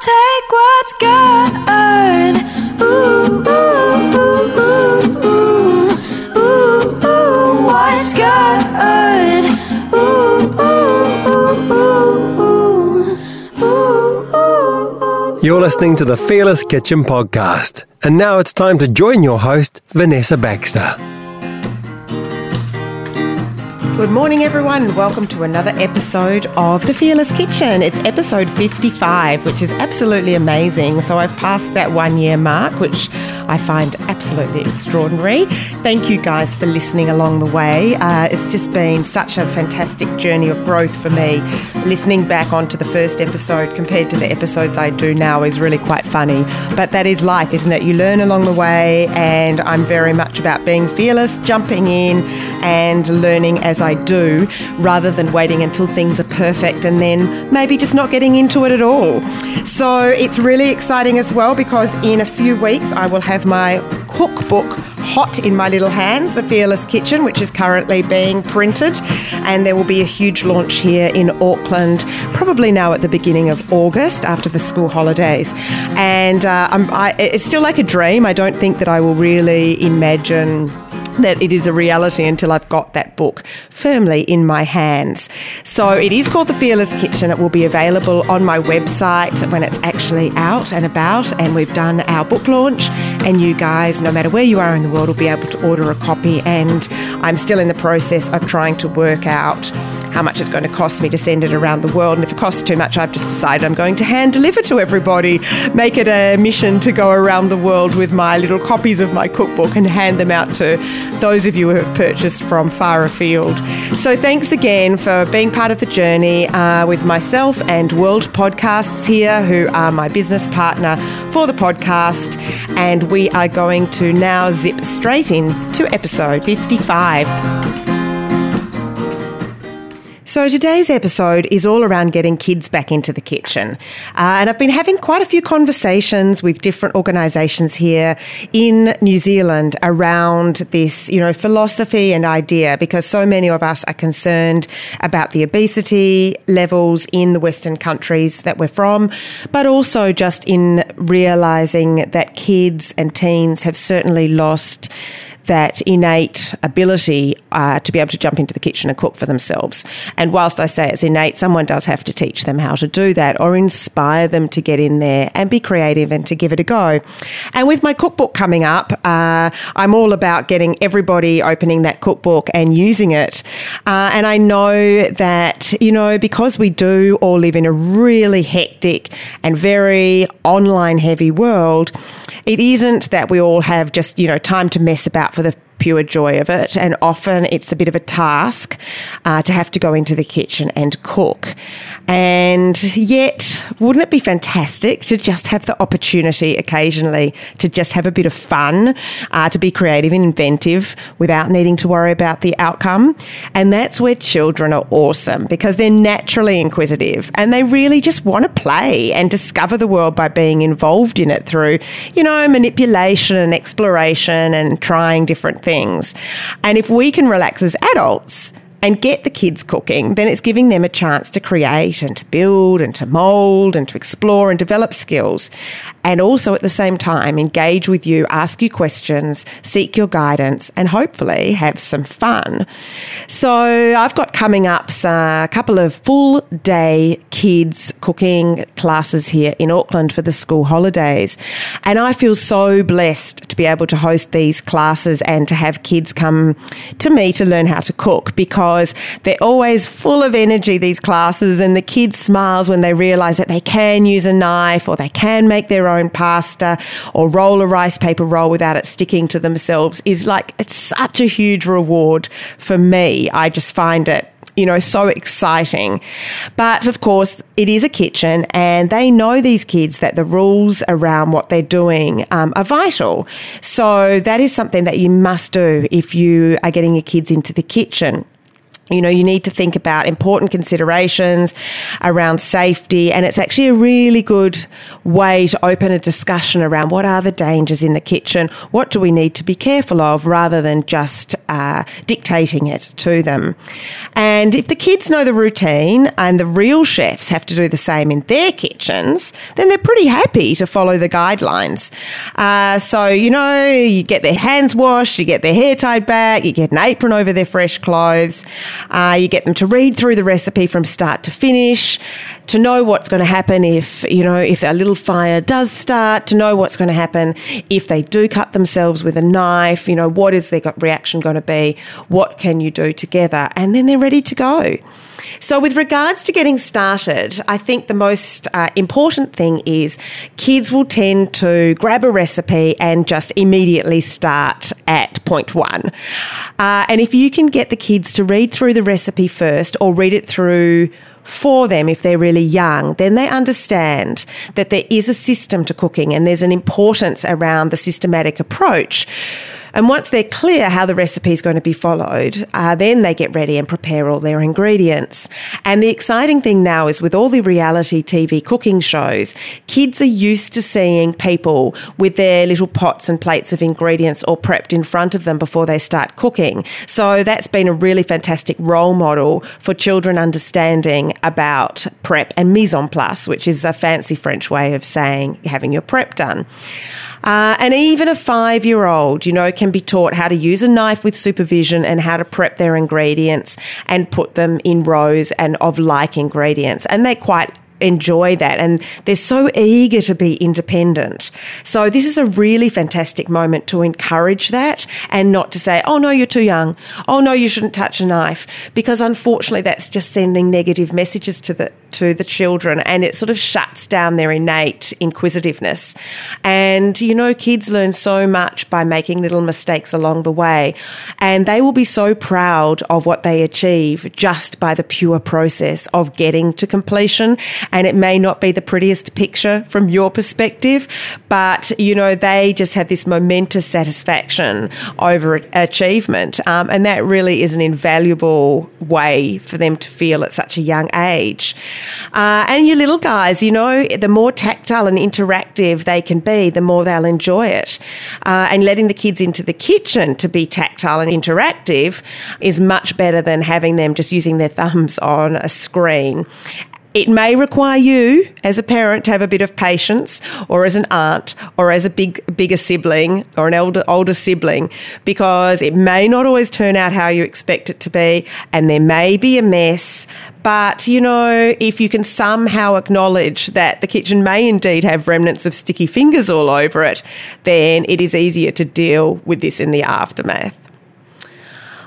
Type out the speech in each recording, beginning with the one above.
Take what's good. Ooh, ooh, ooh, ooh, ooh, ooh, what's good? Ooh, ooh, ooh, ooh, ooh, ooh, ooh. You're listening to the Fearless Kitchen podcast. And now it's time to join your host, Vanessa Baxter. Good morning, everyone, and welcome to another episode of The Fearless Kitchen. It's episode 55, which is absolutely amazing. So I've passed that one year mark, which I find absolutely extraordinary. Thank you guys for listening along the way. Uh, it's just been such a fantastic journey of growth for me. Listening back onto the first episode compared to the episodes I do now is really quite funny. But that is life, isn't it? You learn along the way, and I'm very much about being fearless, jumping in, and learning as I do rather than waiting until things are perfect and then maybe just not getting into it at all. So it's really exciting as well because in a few weeks I will have my cookbook hot in my little hands, The Fearless Kitchen, which is currently being printed. And there will be a huge launch here in Auckland, probably now at the beginning of August after the school holidays. And uh, I, it's still like a dream. I don't think that I will really imagine that it is a reality until I've got that book firmly in my hands. So it is called The Fearless Kitchen. It will be available on my website when it's actually out and about. And we've done our book launch. And you guys, no matter where you are in the world, will be able to order a copy. And I'm still in the process of trying to work out how much it's going to cost me to send it around the world. And if it costs too much, I've just decided I'm going to hand deliver to everybody, make it a mission to go around the world with my little copies of my cookbook and hand them out to those of you who have purchased from far afield. So thanks again for being part of the journey uh, with myself and World Podcasts here, who are my business partner for the podcast. And we are going to now zip straight in to episode 55. So, today's episode is all around getting kids back into the kitchen. Uh, and I've been having quite a few conversations with different organisations here in New Zealand around this, you know, philosophy and idea because so many of us are concerned about the obesity levels in the Western countries that we're from, but also just in realising that kids and teens have certainly lost that innate ability uh, to be able to jump into the kitchen and cook for themselves. And whilst I say it's innate, someone does have to teach them how to do that or inspire them to get in there and be creative and to give it a go. And with my cookbook coming up, uh, I'm all about getting everybody opening that cookbook and using it. Uh, and I know that, you know, because we do all live in a really hectic and very online heavy world, it isn't that we all have just, you know, time to mess about for the pure joy of it. And often it's a bit of a task uh, to have to go into the kitchen and cook. And yet, wouldn't it be fantastic to just have the opportunity occasionally to just have a bit of fun, uh, to be creative and inventive without needing to worry about the outcome? And that's where children are awesome because they're naturally inquisitive and they really just want to play and discover the world by being involved in it through, you know, manipulation and exploration and trying different things. And if we can relax as adults, and get the kids cooking, then it's giving them a chance to create and to build and to mold and to explore and develop skills. And also at the same time, engage with you, ask you questions, seek your guidance, and hopefully have some fun. So I've got coming up uh, a couple of full day kids cooking classes here in Auckland for the school holidays. And I feel so blessed to be able to host these classes and to have kids come to me to learn how to cook because they're always full of energy, these classes, and the kids smiles when they realize that they can use a knife or they can make their own pasta or roll a rice paper roll without it sticking to themselves is like, it's such a huge reward for me. I just find it you know, so exciting. But of course, it is a kitchen, and they know these kids that the rules around what they're doing um, are vital. So that is something that you must do if you are getting your kids into the kitchen. You know, you need to think about important considerations around safety, and it's actually a really good way to open a discussion around what are the dangers in the kitchen, what do we need to be careful of, rather than just uh, dictating it to them. And if the kids know the routine and the real chefs have to do the same in their kitchens, then they're pretty happy to follow the guidelines. Uh, so, you know, you get their hands washed, you get their hair tied back, you get an apron over their fresh clothes. Uh, you get them to read through the recipe from start to finish, to know what's going to happen if, you know, if a little fire does start, to know what's going to happen if they do cut themselves with a knife, you know, what is their reaction going to be? What can you do together? And then they're ready to go. So, with regards to getting started, I think the most uh, important thing is kids will tend to grab a recipe and just immediately start at point one. Uh, and if you can get the kids to read through the recipe first or read it through for them if they're really young, then they understand that there is a system to cooking and there's an importance around the systematic approach and once they're clear how the recipe is going to be followed, uh, then they get ready and prepare all their ingredients. And the exciting thing now is with all the reality TV cooking shows, kids are used to seeing people with their little pots and plates of ingredients all prepped in front of them before they start cooking. So that's been a really fantastic role model for children understanding about prep and mise en place, which is a fancy French way of saying having your prep done. Uh, and even a five year old, you know, can be taught how to use a knife with supervision and how to prep their ingredients and put them in rows and of like ingredients. And they quite enjoy that and they're so eager to be independent. So this is a really fantastic moment to encourage that and not to say, oh no, you're too young. Oh no, you shouldn't touch a knife. Because unfortunately that's just sending negative messages to the to the children and it sort of shuts down their innate inquisitiveness. And you know, kids learn so much by making little mistakes along the way. And they will be so proud of what they achieve just by the pure process of getting to completion and it may not be the prettiest picture from your perspective, but you know, they just have this momentous satisfaction over achievement. Um, and that really is an invaluable way for them to feel at such a young age. Uh, and your little guys, you know, the more tactile and interactive they can be, the more they'll enjoy it. Uh, and letting the kids into the kitchen to be tactile and interactive is much better than having them just using their thumbs on a screen. It may require you as a parent to have a bit of patience or as an aunt or as a big bigger sibling or an elder older sibling because it may not always turn out how you expect it to be and there may be a mess. But you know if you can somehow acknowledge that the kitchen may indeed have remnants of sticky fingers all over it then it is easier to deal with this in the aftermath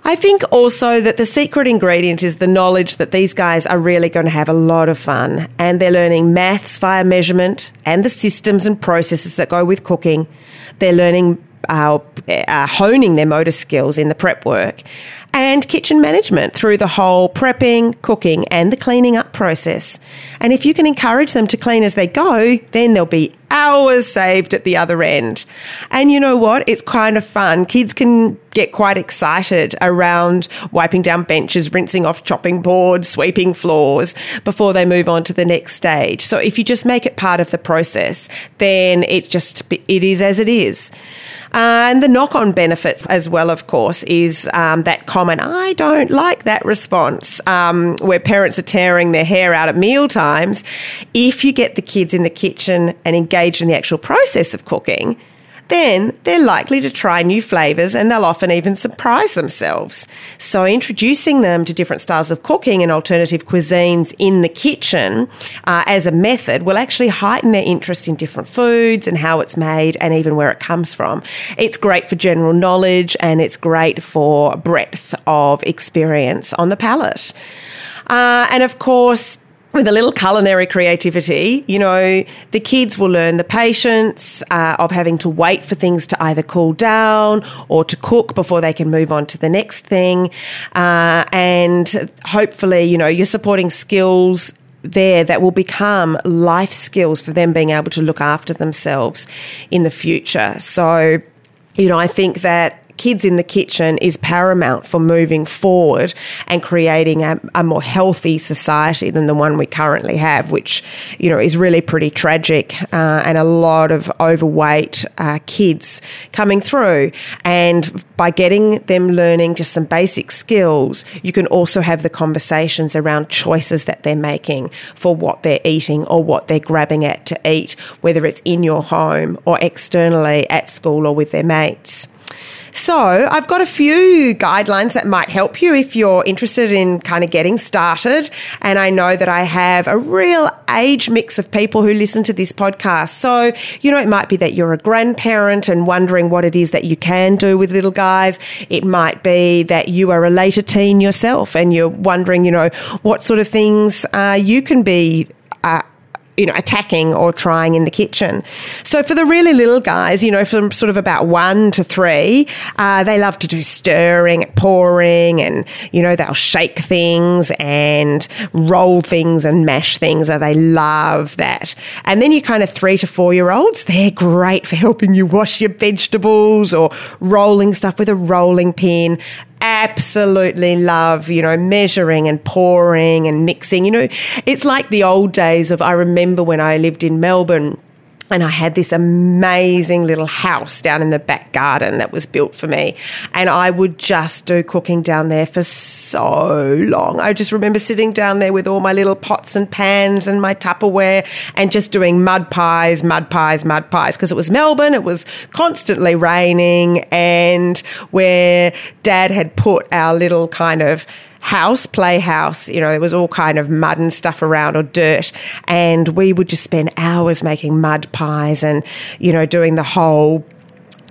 I think also that the secret ingredient is the knowledge that these guys are really going to have a lot of fun and they're learning maths via measurement and the systems and processes that go with cooking. They're learning uh, uh, honing their motor skills in the prep work and kitchen management through the whole prepping, cooking, and the cleaning up process. And if you can encourage them to clean as they go, then there'll be hours saved at the other end. And you know what? It's kind of fun. Kids can get quite excited around wiping down benches, rinsing off chopping boards, sweeping floors before they move on to the next stage. So if you just make it part of the process, then it just it is as it is. Uh, and the knock on benefits as well, of course, is um, that common, I don't like that response, um, where parents are tearing their hair out at meal times. If you get the kids in the kitchen and engaged in the actual process of cooking, then they're likely to try new flavours and they'll often even surprise themselves. So, introducing them to different styles of cooking and alternative cuisines in the kitchen uh, as a method will actually heighten their interest in different foods and how it's made and even where it comes from. It's great for general knowledge and it's great for breadth of experience on the palate. Uh, and of course, with a little culinary creativity, you know, the kids will learn the patience uh, of having to wait for things to either cool down or to cook before they can move on to the next thing. Uh, and hopefully, you know, you're supporting skills there that will become life skills for them being able to look after themselves in the future. So, you know, I think that kids in the kitchen is paramount for moving forward and creating a, a more healthy society than the one we currently have, which, you know, is really pretty tragic uh, and a lot of overweight uh, kids coming through. And by getting them learning just some basic skills, you can also have the conversations around choices that they're making for what they're eating or what they're grabbing at to eat, whether it's in your home or externally at school or with their mates. So, I've got a few guidelines that might help you if you're interested in kind of getting started. And I know that I have a real age mix of people who listen to this podcast. So, you know, it might be that you're a grandparent and wondering what it is that you can do with little guys. It might be that you are a later teen yourself and you're wondering, you know, what sort of things uh, you can be. You know, attacking or trying in the kitchen. So for the really little guys, you know, from sort of about one to three, uh, they love to do stirring, pouring, and you know, they'll shake things and roll things and mash things. They love that. And then you kind of three to four year olds, they're great for helping you wash your vegetables or rolling stuff with a rolling pin absolutely love, you know, measuring and pouring and mixing. You know, it's like the old days of I remember when I lived in Melbourne and I had this amazing little house down in the back garden that was built for me. And I would just do cooking down there for so long. I just remember sitting down there with all my little pots and pans and my Tupperware and just doing mud pies, mud pies, mud pies. Because it was Melbourne, it was constantly raining, and where dad had put our little kind of house, playhouse. You know, there was all kind of mud and stuff around or dirt. And we would just spend hours making mud pies and, you know, doing the whole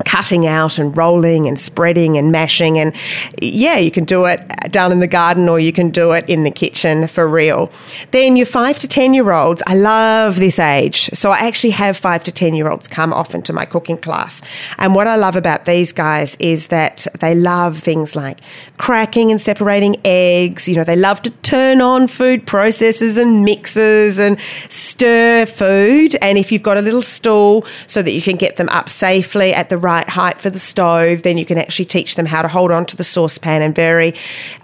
cutting out and rolling and spreading and mashing. And yeah, you can do it down in the garden or you can do it in the kitchen for real. Then your five to 10 year olds, I love this age. So I actually have five to 10 year olds come often to my cooking class. And what I love about these guys is that they love things like cracking and separating eggs. You know, they love to turn on food processors and mixers and stir food. And if you've got a little stool so that you can get them up safely at the right height for the stove, then you can actually teach them how to hold on to the saucepan and very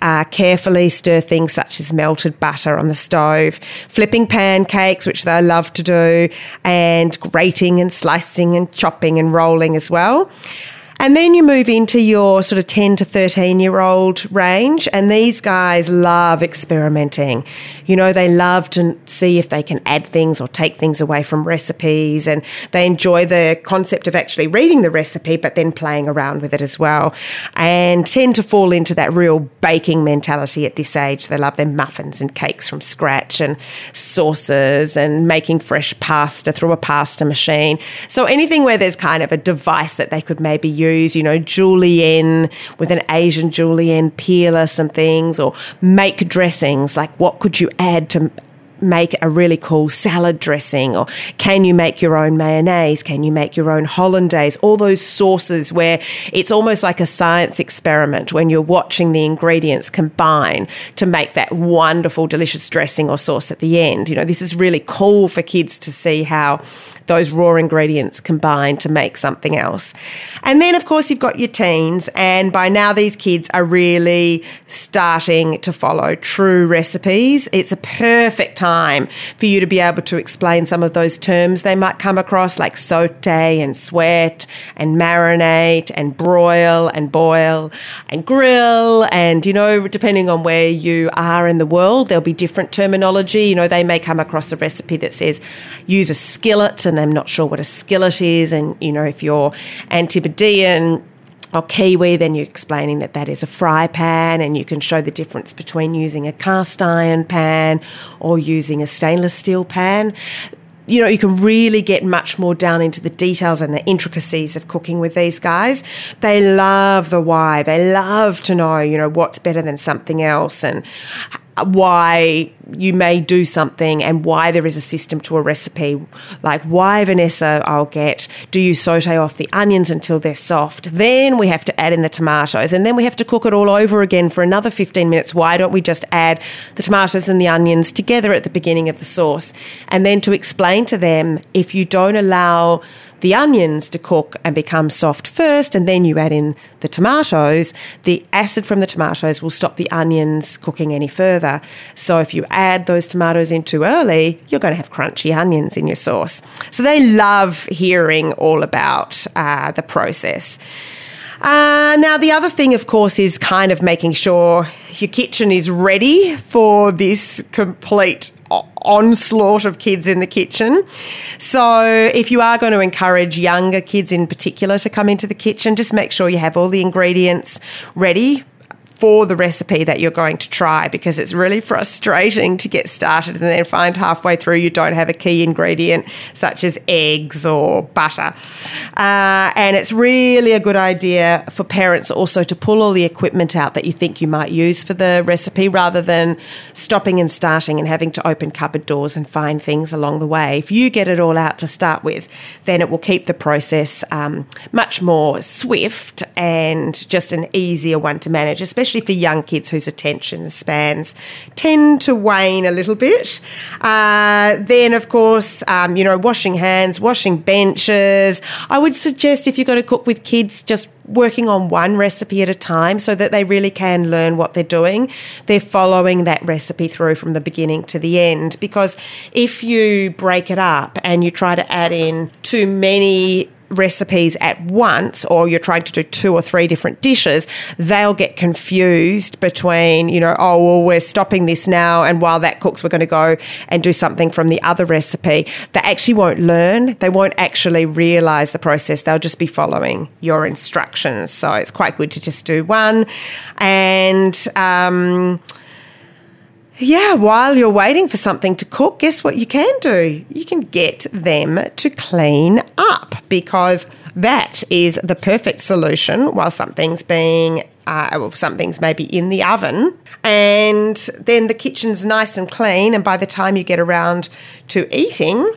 uh, carefully stir things such as melted butter on the stove, flipping pancakes, which they love to do, and grating and slicing and chopping and rolling as well. And then you move into your sort of 10 to 13 year old range, and these guys love experimenting. You know, they love to see if they can add things or take things away from recipes, and they enjoy the concept of actually reading the recipe but then playing around with it as well, and tend to fall into that real baking mentality at this age. They love their muffins and cakes from scratch, and sauces, and making fresh pasta through a pasta machine. So anything where there's kind of a device that they could maybe use you know, julienne with an Asian julienne peeler, some things, or make dressings. Like, what could you add to make a really cool salad dressing or can you make your own mayonnaise can you make your own hollandaise all those sauces where it's almost like a science experiment when you're watching the ingredients combine to make that wonderful delicious dressing or sauce at the end you know this is really cool for kids to see how those raw ingredients combine to make something else. And then, of course, you've got your teens, and by now these kids are really starting to follow true recipes. It's a perfect time for you to be able to explain some of those terms they might come across, like saute and sweat and marinate and broil and boil and grill. And, you know, depending on where you are in the world, there'll be different terminology. You know, they may come across a recipe that says use a skillet and I'm not sure what a skillet is. And, you know, if you're Antipodean, or Kiwi, then you're explaining that that is a fry pan, and you can show the difference between using a cast iron pan or using a stainless steel pan. You know, you can really get much more down into the details and the intricacies of cooking with these guys. They love the why. They love to know, you know, what's better than something else and why you may do something and why there is a system to a recipe. Like, why, Vanessa, I'll get, do you saute off the onions until they're soft? Then we have to add in the tomatoes and then we have to cook it all over again for another 15 minutes. Why don't we just add the tomatoes and the onions together at the beginning of the sauce? And then to explain to them if you don't allow the onions to cook and become soft first, and then you add in the tomatoes, the acid from the tomatoes will stop the onions cooking any further. So if you add those tomatoes in too early, you're going to have crunchy onions in your sauce. So they love hearing all about uh, the process. Uh, now, the other thing, of course, is kind of making sure your kitchen is ready for this complete onslaught of kids in the kitchen. So, if you are going to encourage younger kids in particular to come into the kitchen, just make sure you have all the ingredients ready for the recipe that you're going to try because it's really frustrating to get started and then find halfway through you don't have a key ingredient such as eggs or butter. Uh, and it's really a good idea for parents also to pull all the equipment out that you think you might use for the recipe rather than stopping and starting and having to open cupboard doors and find things along the way. If you get it all out to start with, then it will keep the process um, much more swift and just an easier one to manage, especially especially for young kids whose attention spans tend to wane a little bit. Uh, then, of course, um, you know, washing hands, washing benches. I would suggest if you're going to cook with kids, just working on one recipe at a time so that they really can learn what they're doing. They're following that recipe through from the beginning to the end. Because if you break it up and you try to add in too many recipes at once or you're trying to do two or three different dishes, they'll get confused between, you know, oh, well, we're stopping this now, and while that cooks, we're going to go and do something from the other recipe. They actually won't learn, they won't actually realize the process, they'll just be following your instructions. So it's quite good to just do one. And, um, yeah, while you're waiting for something to cook, guess what you can do? You can get them to clean up because that is the perfect solution while something's being uh, well, something's maybe in the oven, and then the kitchen's nice and clean. And by the time you get around to eating,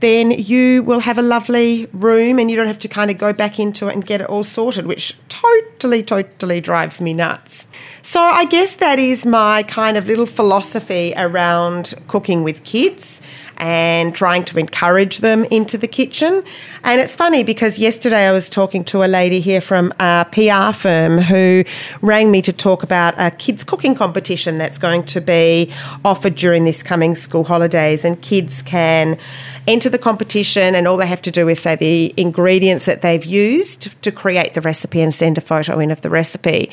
then you will have a lovely room and you don't have to kind of go back into it and get it all sorted, which totally, totally drives me nuts. So I guess that is my kind of little philosophy around cooking with kids and trying to encourage them into the kitchen. And it's funny because yesterday I was talking to a lady here from a PR firm who rang me to talk about a kids cooking competition that's going to be offered during this coming school holidays and kids can enter the competition, and all they have to do is say the ingredients that they've used to create the recipe and send a photo in of the recipe.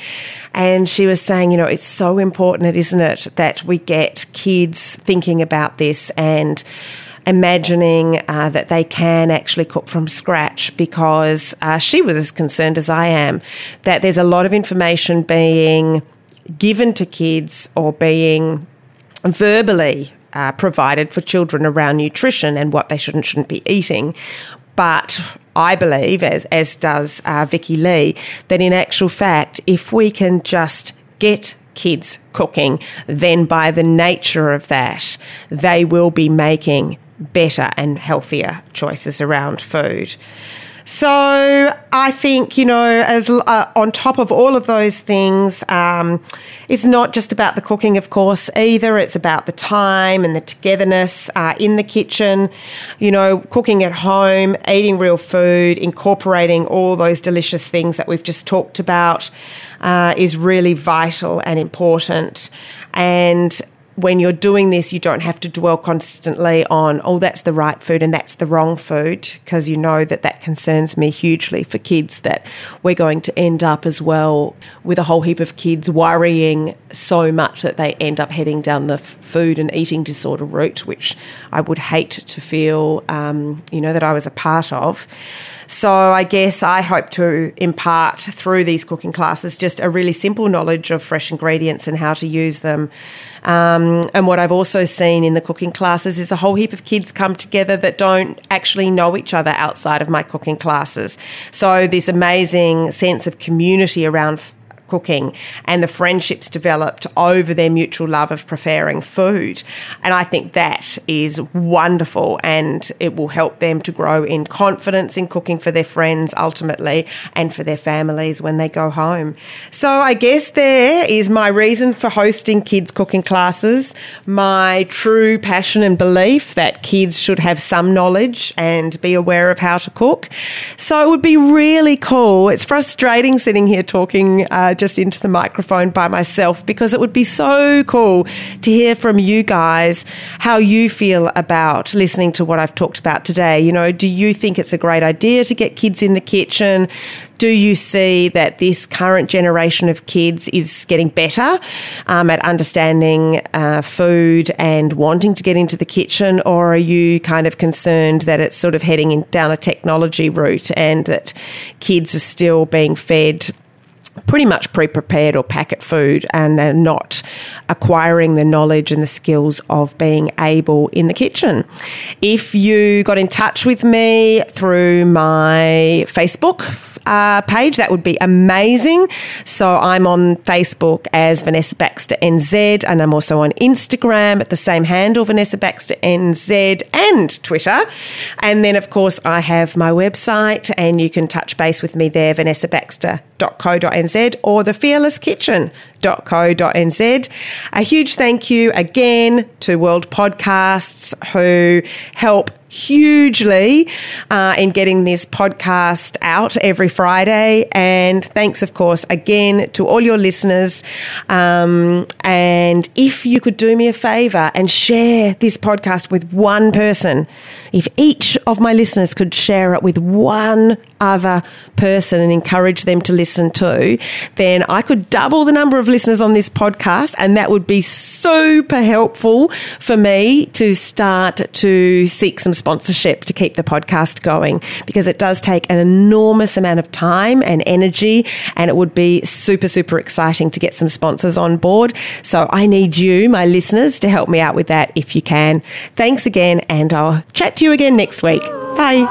And she was saying, you know, it's so important, isn't it, that we get kids thinking about this and imagining uh, that they can actually cook from scratch because uh, she was as concerned as I am that there's a lot of information being given to kids or being verbally uh, provided for children around nutrition and what they should and shouldn't be eating. But I believe, as, as does uh, Vicky Lee, that in actual fact, if we can just get kids cooking, then by the nature of that, they will be making better and healthier choices around food. So I think you know, as uh, on top of all of those things, um, it's not just about the cooking, of course, either. It's about the time and the togetherness uh, in the kitchen. You know, cooking at home, eating real food, incorporating all those delicious things that we've just talked about uh, is really vital and important. And when you're doing this, you don't have to dwell constantly on, oh, that's the right food and that's the wrong food, because you know that that concerns me hugely for kids that we're going to end up as well with a whole heap of kids worrying so much that they end up heading down the food and eating disorder route, which I would hate to feel, um, you know, that I was a part of. So I guess I hope to impart through these cooking classes just a really simple knowledge of fresh ingredients and how to use them. Um, and what I've also seen in the cooking classes is a whole heap of kids come together that don't actually know each other outside of my cooking classes. So this amazing sense of community around cooking and the friendships developed over their mutual love of preparing food. And I think that is wonderful and it will help them to grow in confidence in cooking for their friends ultimately and for their families when they go home. So I guess there is my reason for hosting kids cooking classes, my true passion and belief that kids should have some knowledge and be aware of how to cook. So it would be really cool. It's frustrating sitting here talking uh, just into the microphone by myself because it would be so cool to hear from you guys how you feel about listening to what I've talked about today. You know, do you think it's a great idea to get kids in the kitchen? Do you see that this current generation of kids is getting better um, at understanding uh, food and wanting to get into the kitchen, or are you kind of concerned that it's sort of heading in, down a technology route and that kids are still being fed pretty much pre prepared or packet food and are not acquiring the knowledge and the skills of being able in the kitchen. If you got in touch with me through my Facebook, uh, page, that would be amazing. So I'm on Facebook as Vanessa Baxter NZ, and I'm also on Instagram at the same handle, Vanessa Baxter NZ, and Twitter. And then, of course, I have my website, and you can touch base with me there, vanessabaxter.co.nz or thefearlesskitchen.co.nz. A huge thank you again to World Podcasts who help hugely uh, in getting this podcast out every Friday. And thanks, of course, again to all your listeners. Um, and if you could do me a favor and share this podcast with one person, if each of my listeners could share it with one other person and encourage them to listen to, then I could double the number of listeners on this podcast. And that would be super helpful for me to start to seek some sponsorship to keep the podcast going because it does take an enormous amount of time and energy. And it would be super, super exciting to get some sponsors on board. So I need you, my listeners, to help me out with that if you can. Thanks again. And I'll chat to you again next week. Bye.